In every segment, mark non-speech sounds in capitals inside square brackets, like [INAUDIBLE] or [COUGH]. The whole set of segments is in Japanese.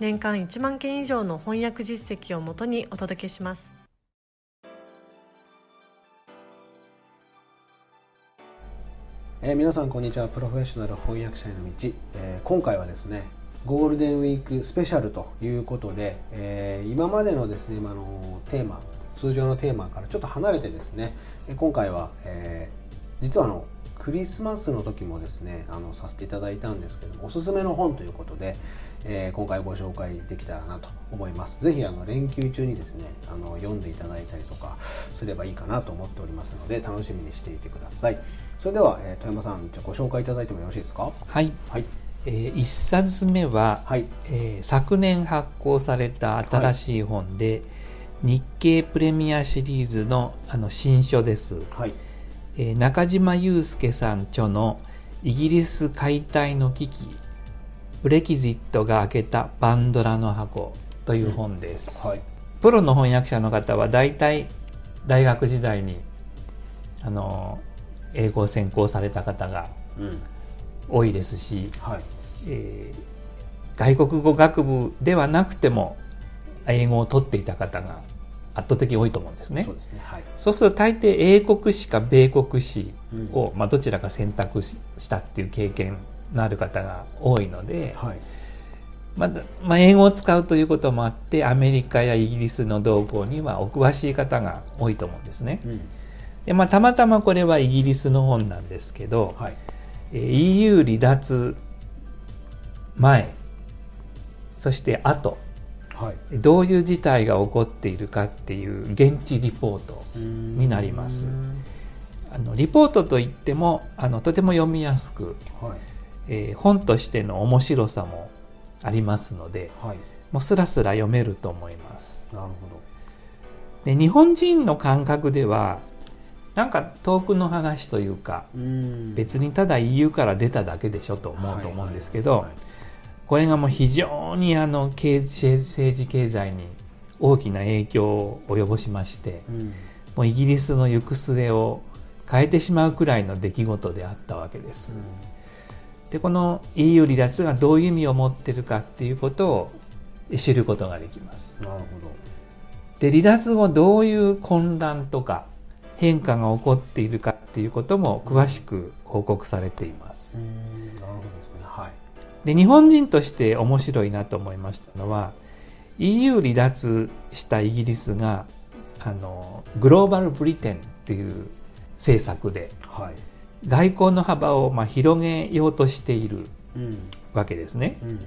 年間1万件以上の翻訳実績をもとにお届けします。えー、皆さんこんにちは。プロフェッショナル翻訳者への道、えー、今回はですねゴールデンウィークスペシャルということで、えー、今までのですね今のテーマ通常のテーマからちょっと離れてですね今回は、えー、実はあのクリスマスの時もですねあのさせていただいたんですけどもおすすめの本ということで、えー、今回ご紹介できたらなと思います。ぜひあの連休中にですねあの読んでいただいたりとかすればいいかなと思っておりますので楽しみにしていてください。それでは、えー、富山さんじゃご紹介いただいてもよろしいですか？はい、はい。えー、1冊目は、はい。えー、昨年発行された新しい本で、はい、日経プレミアシリーズのあの新書です、はい。えー、中島祐介さん著の「イギリス解体の危機ブレキジットが開けたバンドラの箱」という本です、うん。はい、プロの翻訳者の方は大体大学時代にあの英語を専攻された方が多いですし、うんはい、えー、外国語学部ではなくても英語を取っていた方が圧倒的に多いと思うんですね。そうすね。はい、ると大抵英国史か米国史を、うん、まあ、どちらか選択したっていう経験のある方が多いので、はい、まだまあ、英語を使うということもあってアメリカやイギリスの動向にはお詳しい方が多いと思うんですね。うん。でまあ、たまたまこれはイギリスの本なんですけど、はい、EU 離脱前そして後、はい、どういう事態が起こっているかっていう現地リポートになります。あのリポートといってもあのとても読みやすく、はい、えー、本としての面白さもありますので、はい、もうスラスラ読めると思います。なるほど。で日本人の感覚ではなんか遠くの話というか別にただ EU から出ただけでしょと思うと思うんですけどこれがもう非常にあの経政治経済に大きな影響を及ぼしまして、もうイギリスの行く末を変えてしまうくらいの出来事であったわけです。でこの EU 離脱がどういう意味を持ってるかっていうことを知ることができます。なるほどで離脱後どういう混乱とか変化が起こっているかっていうことも詳しく報告されています。で日本人として面白いなと思いましたのは EU 離脱したイギリスがあのグローバル・ブリテンっていう政策で、はい、外交の幅をまあ広げようとしているわけですね。うんうん。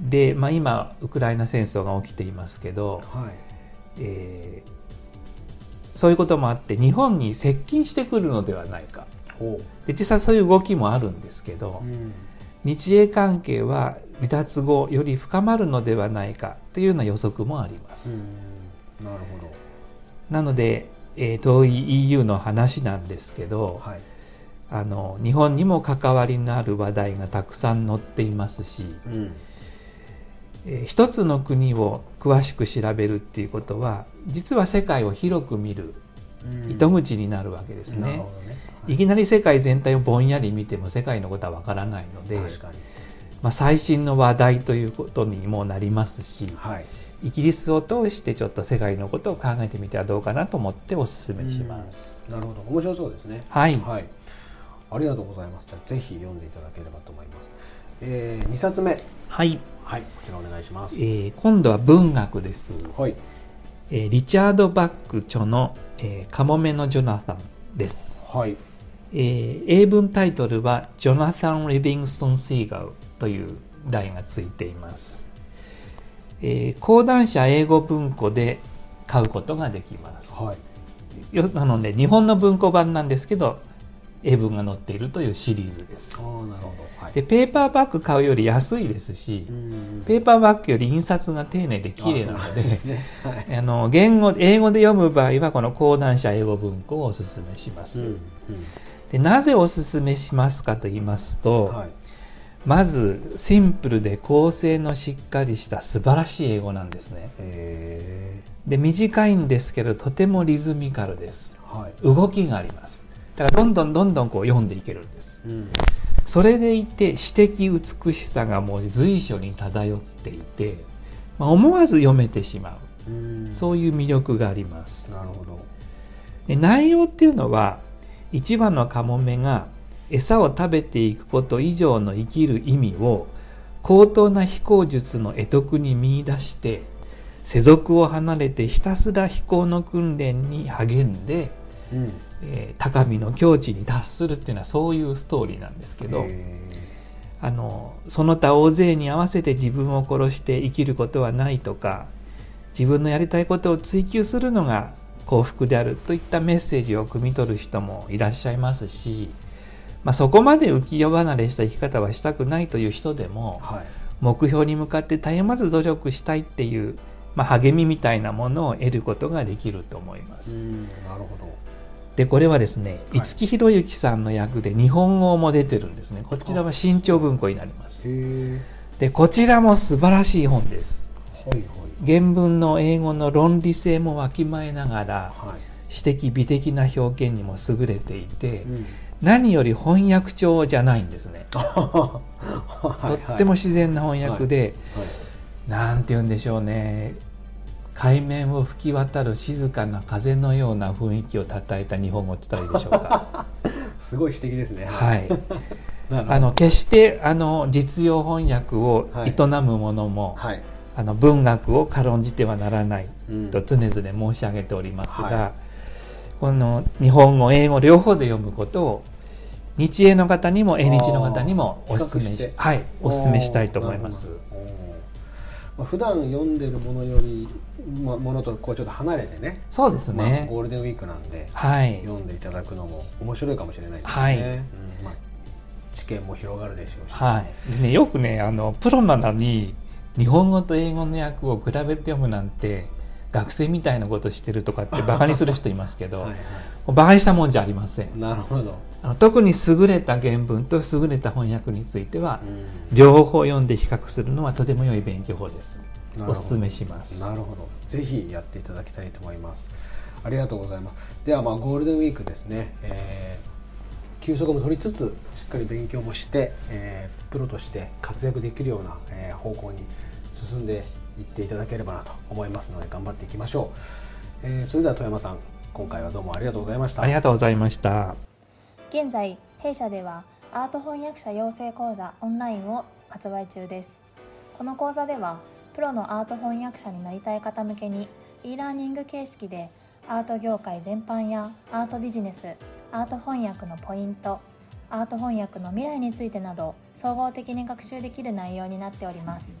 うん、で、まあ、今ウクライナ戦争が起きていますけど、はい。えー、そういうこともあって日本に接近してくるのではないか。で実際そういう動きもあるんですけど、うん、日英関係は離脱後より深まるのではないかというような予測もあります。なるほど。なので、えー、遠い EU の話なんですけど、はい、あの日本にも関わりのある話題がたくさん載っていますし、うん。えー、一つの国を詳しく調べるっていうことは実は世界を広く見る糸口になるわけですね。ね。はい、いきなり世界全体をぼんやり見ても世界のことはわからないので、まあ、最新の話題ということにもなりますし、はい、イギリスを通してちょっと世界のことを考えてみてはどうかなと思ってお勧めします。なるほど。面白そうですね。はい、はい、ありがとうございます。じゃあぜひ読んでいただければと思います。えー、2冊目。はい。はい。こちらお願いします、えー、今度は文学です。はい、えー、リチャード・バック著の、えー「カモメのジョナサン」です。はい、えー、英文タイトルは「ジョナサン・リビングストン・シーガル」という題がついています、えー、講談社英語文庫で買うことができます、はい、なので日本の文庫版なんですけど絵文が載っているというシリーズです。あなるほど。はい、でペーパーバッグ買うより安いですし、ペーパーバッグより印刷が丁寧で綺麗なので、ね。はい、[LAUGHS] あの言語英語で読む場合はこの講談社英語文庫をおすすめします。うんうん、でなぜおすすめしますかと言いますと、はい、まずシンプルで構成のしっかりした素晴らしい英語なんですね。で短いんですけどとてもリズミカルです、はい、動きがあります。だからどんどんどんどんこう読んでいけるんです、うん、それでいて詩的美しさがもう随所に漂っていて、まあ、思わず読めてしまう、うん、そういう魅力があります。なるほど。で内容っていうのは一番のカモメが餌を食べていくこと以上の生きる意味を高等な飛行術の得得に見出して世俗を離れてひたすら飛行の訓練に励んで、うん、えー、高みの境地に達するっていうのはそういうストーリーなんですけどあのその他大勢に合わせて自分を殺して生きることはないとか自分のやりたいことを追求するのが幸福であるといったメッセージを汲み取る人もいらっしゃいますし、まあ、そこまで浮世離れした生き方はしたくないという人でも、はい、目標に向かって絶えまず努力したいっていうまあ、励みみたいなものを得ることができると思います。なるほど。でこれはですね、はい、五木ひろゆきさんの役で日本語も出てるんですね。こちらは新潮文庫になります。でこちらも素晴らしい本です、はいはい、原文の英語の論理性もわきまえながら、はい、詩的美的な表現にも優れていて、うん、何より翻訳帳じゃないんですね。[LAUGHS] とっても自然な翻訳で、はいはい、なんて言うんでしょうね。海面を吹き渡る静かな風のような雰囲気をたたえた日本語って言ったらいいでしょうか。[LAUGHS] すごい詩的ですね。はい。[LAUGHS] あの決してあの実用翻訳を営む者も、はい、あの文学を軽んじてはならないと常々申し上げておりますが、はい、この日本語英語両方で読むことを日英の方にも英日の方にもお勧めし,、はい、お勧めしたいと思います。まあ、普段読んでるものより、まあ、ものとこうちょっと離れてね。そうですね、まあ、ゴールデンウィークなんで、はい、読んでいただくのも面白いかもしれないですね、はい。うん。まあ、知見も広がるでしょうし、はい。ね、よくねあのプロなのに日本語と英語の訳を比べて読むなんて学生みたいなことしてるとかってバカにする人いますけど [LAUGHS] はい、バカにしたもんじゃありません。なるほど。あの特に優れた原文と優れた翻訳については、うん、両方読んで比較するのはとても良い勉強法です。おすすめします。なるほど。ぜひやっていただきたいと思います。ありがとうございます。ではまあゴールデンウィークですね、えー、休息も取りつつしっかり勉強もして、えー、プロとして活躍できるような、えー、方向に進んでいっていただければなと思いますので頑張っていきましょう、えー、それでは富山さん今回はどうもありがとうございました。ありがとうございました。現在弊社ではアート翻訳者養成講座オンラインを発売中です。この講座ではプロのアート翻訳者になりたい方向けに e ラーニング形式でアート業界全般やアートビジネスアート翻訳のポイントアート翻訳の未来についてなど総合的に学習できる内容になっております